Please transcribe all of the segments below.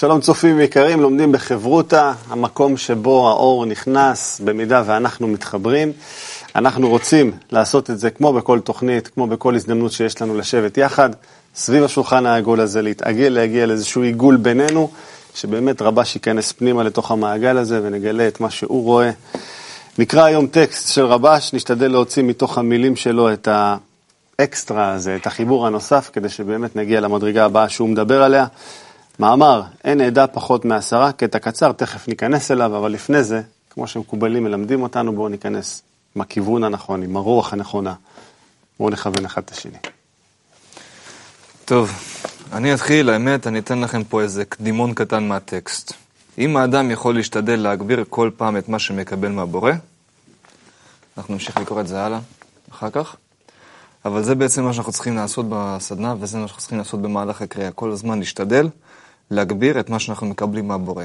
שלום צופים יקרים, לומדים בחברותה, המקום שבו האור נכנס במידה ואנחנו מתחברים. אנחנו רוצים לעשות את זה כמו בכל תוכנית, כמו בכל הזדמנות שיש לנו לשבת יחד, סביב השולחן העגול הזה, להתעגל, להגיע לאיזשהו עיגול בינינו, שבאמת רבש ייכנס פנימה לתוך המעגל הזה ונגלה את מה שהוא רואה. נקרא היום טקסט של רבש, נשתדל להוציא מתוך המילים שלו את האקסטרה הזה, את החיבור הנוסף, כדי שבאמת נגיע למדרגה הבאה שהוא מדבר עליה. מאמר, אין עדה פחות מעשרה, קטע קצר, תכף ניכנס אליו, אבל לפני זה, כמו שמקובלים מלמדים אותנו, בואו ניכנס עם הכיוון הנכון, עם הרוח הנכונה. בואו נכוון אחד את השני. טוב, אני אתחיל, האמת, אני אתן לכם פה איזה קדימון קטן מהטקסט. אם האדם יכול להשתדל להגביר כל פעם את מה שמקבל מהבורא, אנחנו נמשיך לקרוא את זה הלאה, אחר כך. אבל זה בעצם מה שאנחנו צריכים לעשות בסדנה, וזה מה שאנחנו צריכים לעשות במהלך הקריאה. כל הזמן להשתדל להגביר את מה שאנחנו מקבלים מהבורא.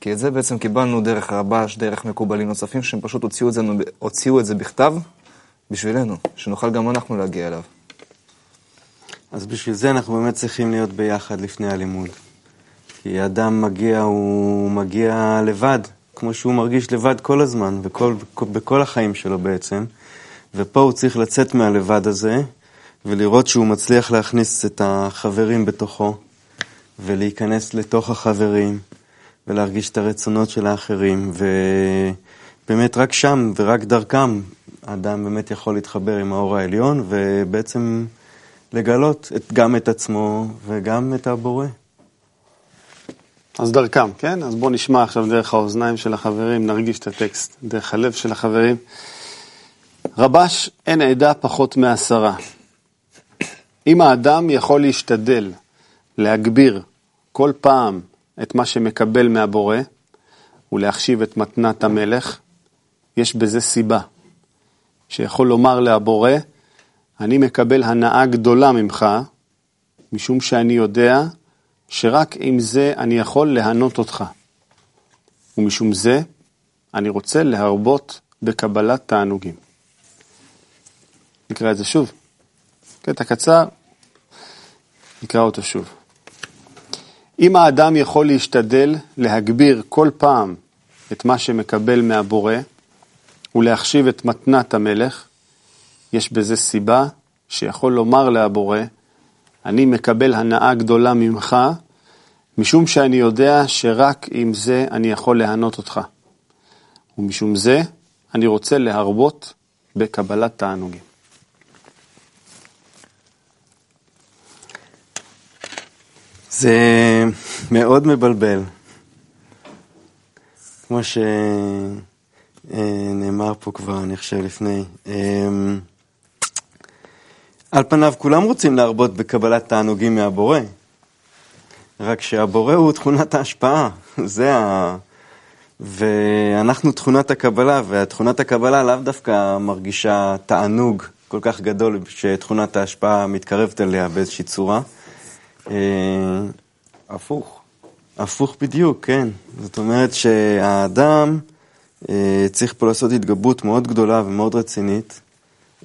כי את זה בעצם קיבלנו דרך רבש, דרך מקובלים נוספים, שהם פשוט הוציאו את זה, הוציאו את זה בכתב בשבילנו, שנוכל גם אנחנו להגיע אליו. אז בשביל זה אנחנו באמת צריכים להיות ביחד לפני הלימוד. כי אדם מגיע, הוא מגיע לבד, כמו שהוא מרגיש לבד כל הזמן, בכל, בכל החיים שלו בעצם. ופה הוא צריך לצאת מהלבד הזה, ולראות שהוא מצליח להכניס את החברים בתוכו, ולהיכנס לתוך החברים, ולהרגיש את הרצונות של האחרים, ובאמת רק שם ורק דרכם האדם באמת יכול להתחבר עם האור העליון, ובעצם לגלות את, גם את עצמו וגם את הבורא. אז דרכם, כן? אז בואו נשמע עכשיו דרך האוזניים של החברים, נרגיש את הטקסט, דרך הלב של החברים. רבש אין עדה פחות מעשרה. אם האדם יכול להשתדל להגביר כל פעם את מה שמקבל מהבורא ולהחשיב את מתנת המלך, יש בזה סיבה. שיכול לומר להבורא, אני מקבל הנאה גדולה ממך, משום שאני יודע שרק עם זה אני יכול להנות אותך. ומשום זה אני רוצה להרבות בקבלת תענוגים. נקרא את זה שוב. קטע קצר, נקרא אותו שוב. אם האדם יכול להשתדל להגביר כל פעם את מה שמקבל מהבורא ולהחשיב את מתנת המלך, יש בזה סיבה שיכול לומר להבורא, אני מקבל הנאה גדולה ממך, משום שאני יודע שרק עם זה אני יכול להנות אותך. ומשום זה אני רוצה להרבות בקבלת תענוגים. זה מאוד מבלבל. כמו שנאמר פה כבר, אני חושב, לפני. אמ, על פניו כולם רוצים להרבות בקבלת תענוגים מהבורא, רק שהבורא הוא תכונת ההשפעה, זה ה... ואנחנו תכונת הקבלה, ותכונת הקבלה לאו דווקא מרגישה תענוג כל כך גדול שתכונת ההשפעה מתקרבת אליה באיזושהי צורה. אה, הפוך. הפוך בדיוק, כן. זאת אומרת שהאדם אה, צריך פה לעשות התגברות מאוד גדולה ומאוד רצינית,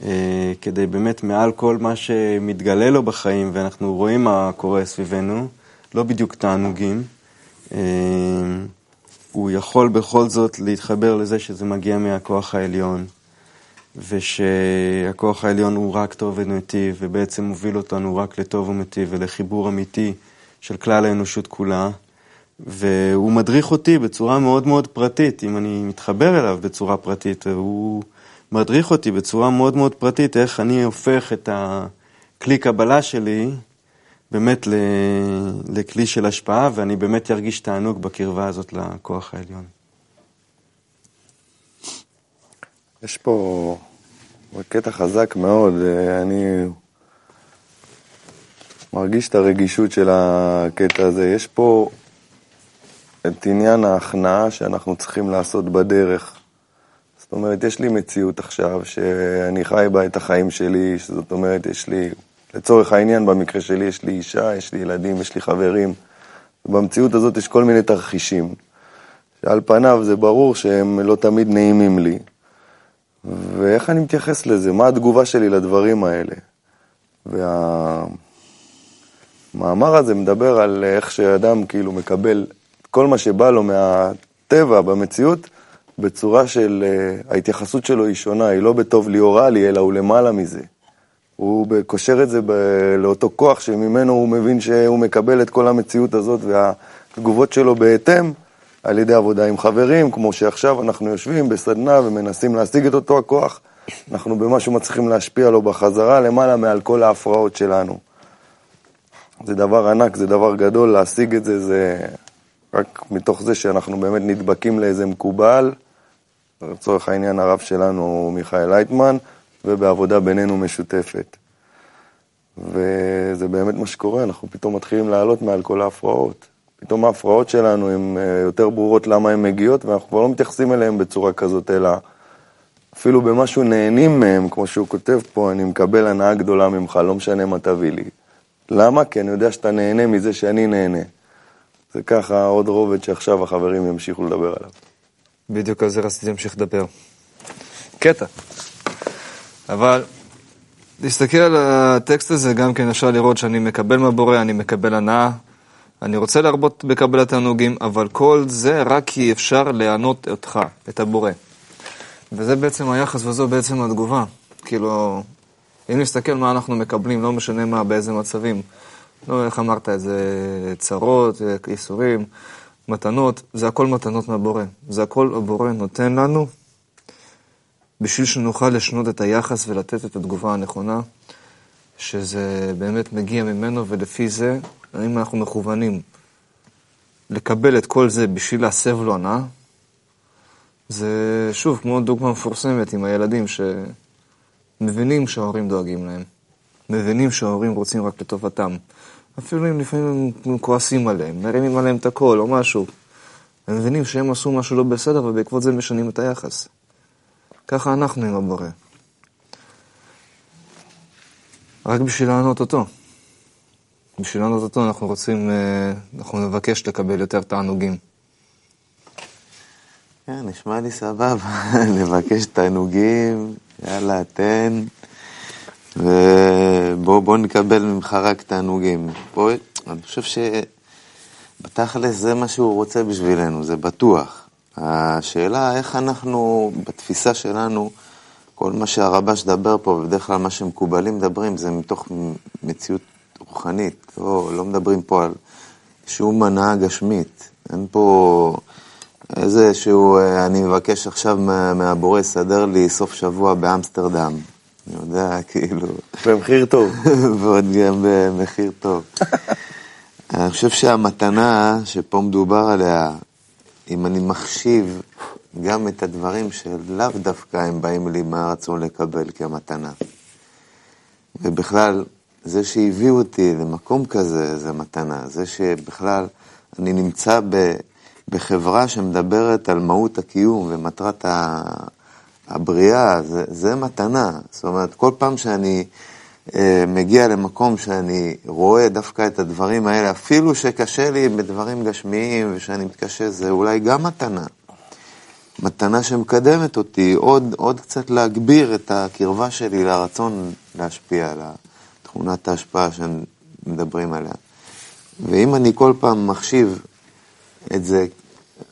אה, כדי באמת מעל כל מה שמתגלה לו בחיים, ואנחנו רואים מה קורה סביבנו, לא בדיוק תענוגים, הוא יכול בכל זאת להתחבר לזה שזה מגיע מהכוח העליון. ושהכוח העליון הוא רק טוב ונתיב, ובעצם מוביל אותנו רק לטוב ומטיב ולחיבור אמיתי של כלל האנושות כולה. והוא מדריך אותי בצורה מאוד מאוד פרטית, אם אני מתחבר אליו בצורה פרטית, הוא מדריך אותי בצורה מאוד מאוד פרטית, איך אני הופך את הכלי קבלה שלי באמת לכלי של השפעה, ואני באמת ארגיש תענוג בקרבה הזאת לכוח העליון. יש פה קטע חזק מאוד, אני מרגיש את הרגישות של הקטע הזה. יש פה את עניין ההכנעה שאנחנו צריכים לעשות בדרך. זאת אומרת, יש לי מציאות עכשיו שאני חי בה את החיים שלי, זאת אומרת, יש לי, לצורך העניין, במקרה שלי, יש לי אישה, יש לי ילדים, יש לי חברים. ובמציאות הזאת יש כל מיני תרחישים, שעל פניו זה ברור שהם לא תמיד נעימים לי. ואיך אני מתייחס לזה? מה התגובה שלי לדברים האלה? והמנגנון המאמר הזה מדבר על איך שאדם כאילו מקבל כל מה שבא לו מהטבע, במציאות, בצורה של, uh, ההתייחסות שלו היא שונה, היא לא בטוב ליאורה לי, אלא הוא למעלה מזה. הוא קושר את זה ב- לאותו כוח שממנו הוא מבין שהוא מקבל את כל המציאות הזאת והתגובות שלו בהתאם על ידי עבודה עם חברים, כמו שעכשיו אנחנו יושבים בסדנה ומנסים להשיג את אותו הכוח, אנחנו במשהו מצליחים להשפיע לו בחזרה למעלה מעל כל ההפרעות שלנו. זה דבר ענק, זה דבר גדול, להשיג את זה, זה רק מתוך זה שאנחנו באמת נדבקים לאיזה מקובל, לצורך העניין הרב שלנו מיכאל לייטמן, ובעבודה בינינו משותפת. וזה באמת מה שקורה, אנחנו פתאום מתחילים לעלות מעל כל ההפרעות. פתאום ההפרעות שלנו הן אה, יותר ברורות למה הן מגיעות, ואנחנו כבר לא מתייחסים אליהן בצורה כזאת, אלא אפילו במשהו נהנים מהם, כמו שהוא כותב פה, אני מקבל הנאה גדולה ממך, לא משנה מה תביא לי. למה? כי אני יודע שאתה נהנה מזה שאני נהנה. זה ככה עוד רובד שעכשיו החברים ימשיכו לדבר עליו. בדיוק על זה רציתי להמשיך לדבר. קטע. אבל להסתכל על הטקסט הזה, גם כן אפשר לראות שאני מקבל מהבורא, אני מקבל הנאה, אני רוצה להרבות בקבלת תענוגים, אבל כל זה רק כי אפשר לענות אותך, את הבורא. וזה בעצם היחס וזו בעצם התגובה. כאילו, אם נסתכל מה אנחנו מקבלים, לא משנה מה, באיזה מצבים. לא, איך אמרת את זה, צרות, ייסורים, מתנות, זה הכל מתנות מהבורא. זה הכל הבורא נותן לנו בשביל שנוכל לשנות את היחס ולתת את התגובה הנכונה, שזה באמת מגיע ממנו, ולפי זה, אם אנחנו מכוונים לקבל את כל זה בשביל להסב לו הנאה, זה שוב כמו דוגמה מפורסמת עם הילדים שמבינים שההורים דואגים להם, מבינים שההורים רוצים רק לטובתם. אפילו אם לפעמים הם כועסים עליהם, מרימים עליהם את הקול או משהו. הם מבינים שהם עשו משהו לא בסדר ובעקבות זה משנים את היחס. ככה אנחנו עם הבורא. רק בשביל לענות אותו. בשביל לענות אותו אנחנו רוצים, אה, אנחנו נבקש לקבל יותר תענוגים. כן, נשמע לי סבבה, לבקש תענוגים, יאללה, תן, ובוא נקבל ממך רק תענוגים. בוא, אני חושב שבתכלס זה מה שהוא רוצה בשבילנו, זה בטוח. השאלה איך אנחנו, בתפיסה שלנו, כל מה שהרבש דבר פה, ובדרך כלל מה שמקובלים מדברים, זה מתוך מציאות רוחנית. לא, לא מדברים פה על שום הנאה גשמית. אין פה איזה שהוא, אה, אני מבקש עכשיו מהבורא לסדר לי סוף שבוע באמסטרדם. אני יודע, כאילו... במחיר טוב. ועוד גם במחיר טוב. אני חושב שהמתנה שפה מדובר עליה, אם אני מחשיב גם את הדברים שלאו דווקא הם באים לי מהרצון לקבל כמתנה. ובכלל, זה שהביאו אותי למקום כזה, זה מתנה. זה שבכלל אני נמצא ב, בחברה שמדברת על מהות הקיום ומטרת הבריאה, זה, זה מתנה. זאת אומרת, כל פעם שאני אה, מגיע למקום שאני רואה דווקא את הדברים האלה, אפילו שקשה לי בדברים גשמיים ושאני מתקשה, זה אולי גם מתנה. מתנה שמקדמת אותי עוד, עוד קצת להגביר את הקרבה שלי לרצון להשפיע על תכונת ההשפעה שמדברים עליה. ואם אני כל פעם מחשיב את זה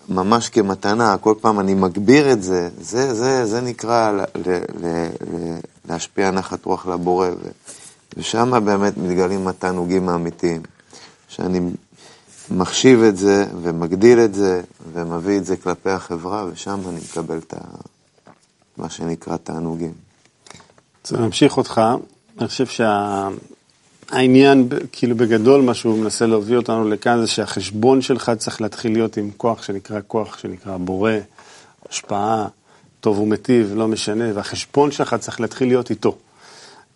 ממש כמתנה, כל פעם אני מגביר את זה, זה, זה, זה נקרא ל, ל, ל, ל, להשפיע נחת רוח לבורא, ושם באמת מתגלים התענוגים האמיתיים. שאני מחשיב את זה ומגדיל את זה ומביא את זה כלפי החברה, ושם אני מקבל את ה... מה שנקרא תענוגים. רוצה להמשיך אותך, אני חושב שהעניין, שה... כאילו בגדול, מה שהוא מנסה להוביל אותנו לכאן, זה שהחשבון שלך צריך להתחיל להיות עם כוח שנקרא כוח שנקרא בורא, השפעה, טוב ומטיב, לא משנה, והחשבון שלך צריך להתחיל להיות איתו.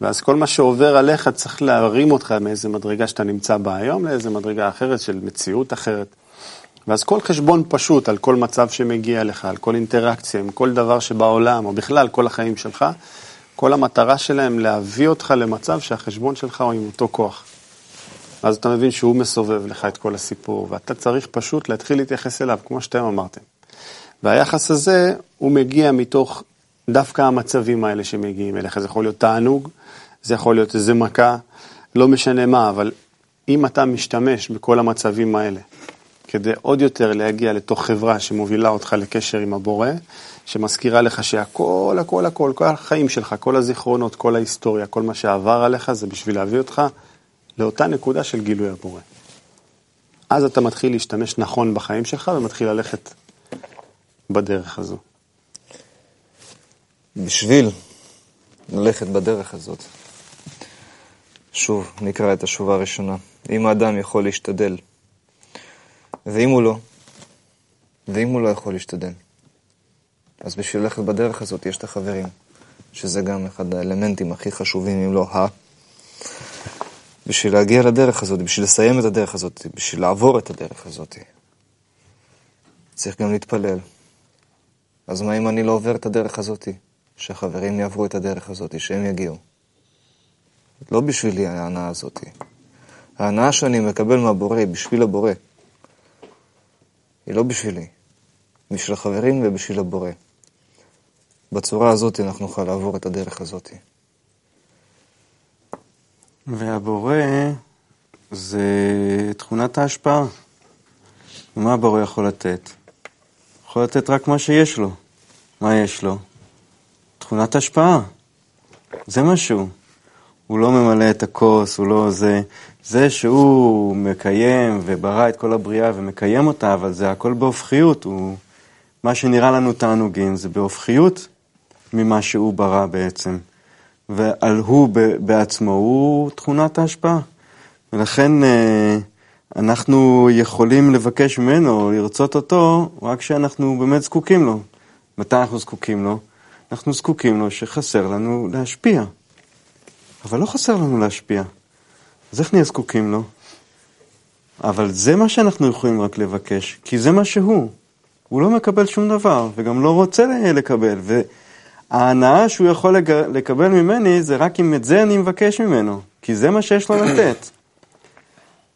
ואז כל מה שעובר עליך צריך להרים אותך מאיזה מדרגה שאתה נמצא בה היום לאיזה מדרגה אחרת של מציאות אחרת. ואז כל חשבון פשוט על כל מצב שמגיע לך, על כל אינטראקציה עם כל דבר שבעולם, או בכלל כל החיים שלך, כל המטרה שלהם להביא אותך למצב שהחשבון שלך הוא עם אותו כוח. אז אתה מבין שהוא מסובב לך את כל הסיפור, ואתה צריך פשוט להתחיל להתייחס אליו, כמו שאתם אמרתם. והיחס הזה, הוא מגיע מתוך דווקא המצבים האלה שמגיעים אליך. זה יכול להיות תענוג, זה יכול להיות איזה מכה, לא משנה מה, אבל אם אתה משתמש בכל המצבים האלה כדי עוד יותר להגיע לתוך חברה שמובילה אותך לקשר עם הבורא, שמזכירה לך שהכל, הכל, הכל, כל החיים שלך, כל הזיכרונות, כל ההיסטוריה, כל מה שעבר עליך, זה בשביל להביא אותך לאותה נקודה של גילוי הבורא. אז אתה מתחיל להשתמש נכון בחיים שלך ומתחיל ללכת בדרך הזו. בשביל ללכת בדרך הזאת, שוב, נקרא את השובה הראשונה. אם האדם יכול להשתדל, ואם הוא לא, ואם הוא לא יכול להשתדל, אז בשביל ללכת בדרך הזאת יש את החברים, שזה גם אחד האלמנטים הכי חשובים, אם לא ה... בשביל להגיע לדרך הזאת, בשביל לסיים את הדרך הזאת, בשביל לעבור את הדרך הזאת, צריך גם להתפלל. אז מה אם אני לא עובר את הדרך הזאת? שהחברים יעברו את הדרך הזאת, שהם יגיעו. לא בשבילי ההנאה הזאת. ההנאה שאני מקבל מהבורא בשביל הבורא. היא לא בשבילי. בשביל החברים ובשביל הבורא. בצורה הזאת אנחנו נוכל לעבור את הדרך הזאת. והבורא זה תכונת ההשפעה. ומה הבורא יכול לתת? יכול לתת רק מה שיש לו. מה יש לו? תכונת השפעה. זה משהו. הוא לא ממלא את הכוס, הוא לא זה. זה שהוא מקיים וברא את כל הבריאה ומקיים אותה, אבל זה הכל בהופכיות. הוא... מה שנראה לנו תענוגים זה בהופכיות ממה שהוא ברא בעצם. ועל הוא בעצמו הוא תכונת ההשפעה. ולכן אה, אנחנו יכולים לבקש ממנו, לרצות אותו, רק כשאנחנו באמת זקוקים לו. מתי אנחנו זקוקים לו? אנחנו זקוקים לו שחסר לנו להשפיע. אבל לא חסר לנו להשפיע. אז איך נהיה זקוקים לו? אבל זה מה שאנחנו יכולים רק לבקש, כי זה מה שהוא. הוא לא מקבל שום דבר, וגם לא רוצה לקבל. וההנאה שהוא יכול לקבל ממני, זה רק אם את זה אני מבקש ממנו, כי זה מה שיש לו לתת.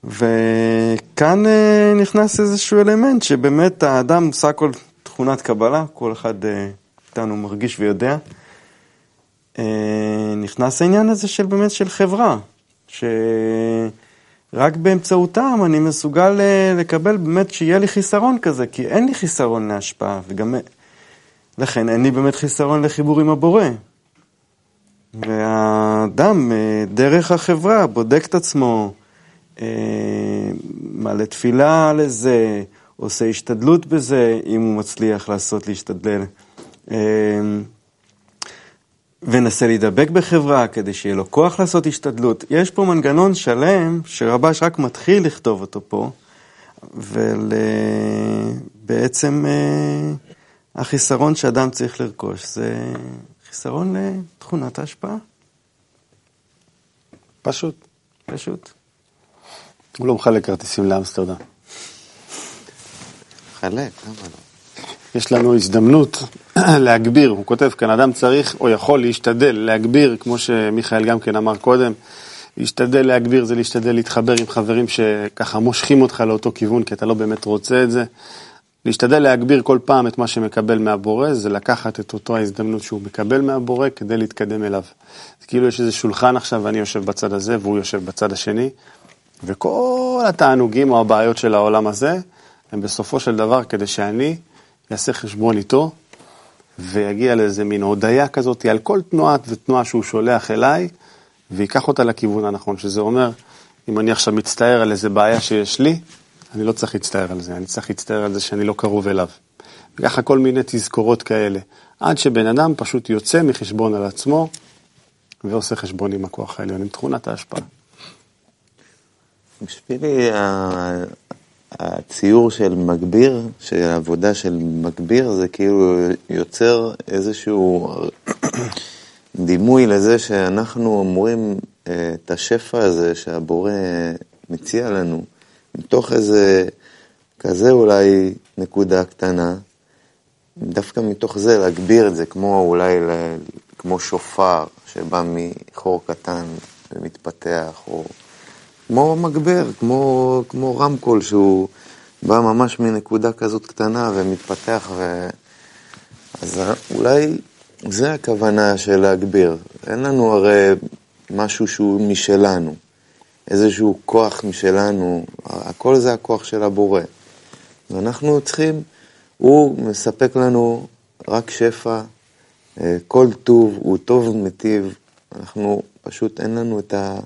וכאן אה, נכנס איזשהו אלמנט שבאמת האדם סך הכל תכונת קבלה, כל אחד אה, איתנו מרגיש ויודע. אה, נכנס העניין הזה של באמת של חברה, שרק באמצעותם אני מסוגל לקבל באמת שיהיה לי חיסרון כזה, כי אין לי חיסרון להשפעה, וגם לכן אין לי באמת חיסרון לחיבור עם הבורא. והאדם, אה, דרך החברה, בודק את עצמו, מעלה תפילה לזה, עושה השתדלות בזה, אם הוא מצליח לעשות להשתדל. ונסה להידבק בחברה כדי שיהיה לו כוח לעשות השתדלות. יש פה מנגנון שלם שרבש רק מתחיל לכתוב אותו פה, ובעצם אה, החיסרון שאדם צריך לרכוש זה חיסרון לתכונת ההשפעה. פשוט. פשוט. הוא לא מחלק כרטיסים לאמסטרדם. מחלק, למה לא? יש לנו הזדמנות להגביר, הוא כותב כאן, אדם צריך או יכול להשתדל להגביר, כמו שמיכאל גם כן אמר קודם, להשתדל להגביר זה להשתדל להתחבר עם חברים שככה מושכים אותך לאותו כיוון, כי אתה לא באמת רוצה את זה. להשתדל להגביר כל פעם את מה שמקבל מהבורא, זה לקחת את אותו ההזדמנות שהוא מקבל מהבורא כדי להתקדם אליו. זה כאילו יש איזה שולחן עכשיו ואני יושב בצד הזה והוא יושב בצד השני, וכל התענוגים או הבעיות של העולם הזה, הם בסופו של דבר כדי שאני יעשה חשבון איתו, ויגיע לאיזה מין הודיה כזאת על כל תנועה ותנועה שהוא שולח אליי, ויקח אותה לכיוון הנכון, שזה אומר, אם אני עכשיו מצטער על איזה בעיה שיש לי, אני לא צריך להצטער על זה, אני צריך להצטער על זה שאני לא קרוב אליו. וככה כל מיני תזכורות כאלה, עד שבן אדם פשוט יוצא מחשבון על עצמו, ועושה חשבון עם הכוח העליון, עם תכונת ההשפעה. בשבילי הציור של מגביר, של העבודה של מגביר, זה כאילו יוצר איזשהו דימוי לזה שאנחנו אמורים אה, את השפע הזה שהבורא מציע לנו, מתוך איזה כזה אולי נקודה קטנה, דווקא מתוך זה להגביר את זה, כמו אולי כמו שופר שבא מחור קטן ומתפתח, או... כמו מגבר, כמו, כמו רמקול שהוא בא ממש מנקודה כזאת קטנה ומתפתח ו... אז אולי זה הכוונה של להגביר. אין לנו הרי משהו שהוא משלנו. איזשהו כוח משלנו, הכל זה הכוח של הבורא. ואנחנו צריכים, הוא מספק לנו רק שפע, אה, כל טוב, הוא טוב ומטיב, אנחנו פשוט אין לנו את ה,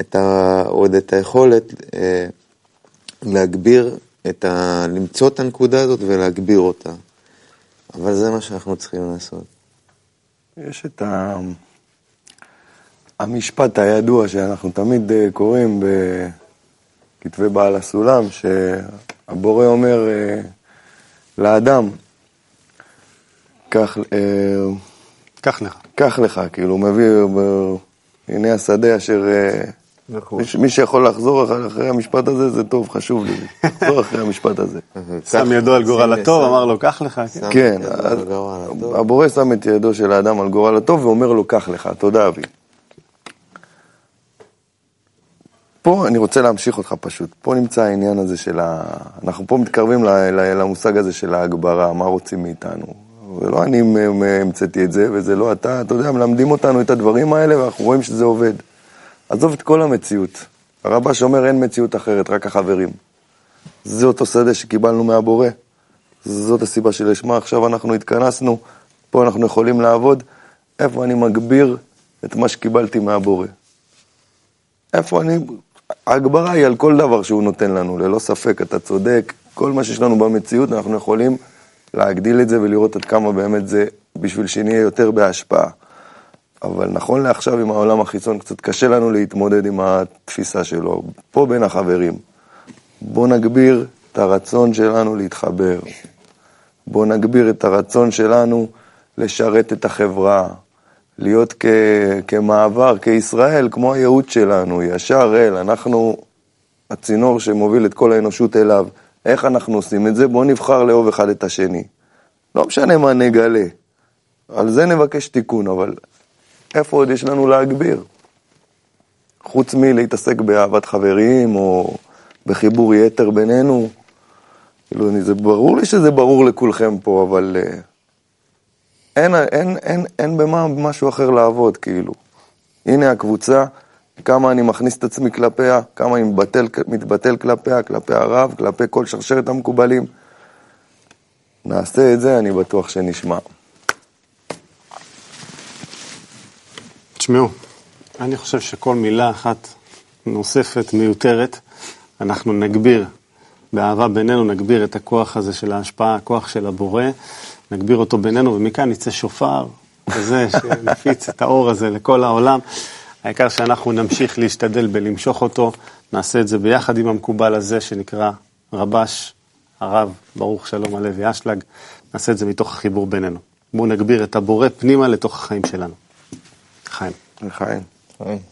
את ה, עוד את היכולת אה, להגביר, את ה, למצוא את הנקודה הזאת ולהגביר אותה. אבל זה מה שאנחנו צריכים לעשות. יש את ה... המשפט הידוע שאנחנו תמיד אה, קוראים בכתבי בעל הסולם, שהבורא אומר אה, לאדם, קח, אה, קח לך. קח לך, כאילו, הוא מביא, הנה השדה אשר... מי, מי שיכול לחזור אחרי, המשפט הזה, זה טוב, חשוב לי, לחזור אחרי המשפט הזה. שם ידו על גורל הטוב, אמר לו, קח לך. כן. הבורא שם את ידו של האדם על גורל הטוב ואומר לו, קח לך, תודה אבי. פה אני רוצה להמשיך אותך פשוט, פה נמצא העניין הזה של ה... אנחנו פה מתקרבים למושג הזה של ההגברה, מה רוצים מאיתנו. ולא אני המצאתי את זה, וזה לא אתה, אתה יודע, מלמדים אותנו את הדברים האלה ואנחנו רואים שזה עובד. עזוב את כל המציאות. הרבש אומר אין מציאות אחרת, רק החברים. זה אותו שדה שקיבלנו מהבורא. זאת הסיבה שלשמה עכשיו אנחנו התכנסנו, פה אנחנו יכולים לעבוד. איפה אני מגביר את מה שקיבלתי מהבורא? איפה אני... ההגברה היא על כל דבר שהוא נותן לנו, ללא ספק, אתה צודק. כל מה שיש לנו במציאות, אנחנו יכולים להגדיל את זה ולראות עד כמה באמת זה בשביל שנהיה יותר בהשפעה. אבל נכון לעכשיו עם העולם החיצון קצת קשה לנו להתמודד עם התפיסה שלו. פה בין החברים. בוא נגביר את הרצון שלנו להתחבר. בוא נגביר את הרצון שלנו לשרת את החברה, להיות כ, כמעבר, כישראל, כמו הייעוד שלנו, ישר אל, אנחנו הצינור שמוביל את כל האנושות אליו. איך אנחנו עושים את זה? בואו נבחר לאהוב אחד את השני. לא משנה מה נגלה, על זה נבקש תיקון, אבל איפה עוד יש לנו להגביר? חוץ מלהתעסק באהבת חברים או בחיבור יתר בינינו. כאילו, זה ברור לי שזה ברור לכולכם פה, אבל uh, אין, אין, אין, אין במה משהו אחר לעבוד, כאילו. הנה הקבוצה, כמה אני מכניס את עצמי כלפיה, כמה אני מתבטל, מתבטל כלפיה, כלפי הרב, כלפי כל שרשרת המקובלים. נעשה את זה, אני בטוח שנשמע. תשמעו, אני חושב שכל מילה אחת נוספת, מיותרת, אנחנו נגביר, באהבה בינינו נגביר את הכוח הזה של ההשפעה, הכוח של הבורא, נגביר אותו בינינו, ומכאן יצא שופר כזה שנפיץ את האור הזה לכל העולם. העיקר שאנחנו נמשיך להשתדל בלמשוך אותו, נעשה את זה ביחד עם המקובל הזה שנקרא רבש, הרב, ברוך שלום הלוי אשלג, נעשה את זה מתוך החיבור בינינו. בואו נגביר את הבורא פנימה לתוך החיים שלנו. חיים. לחיים. חיים.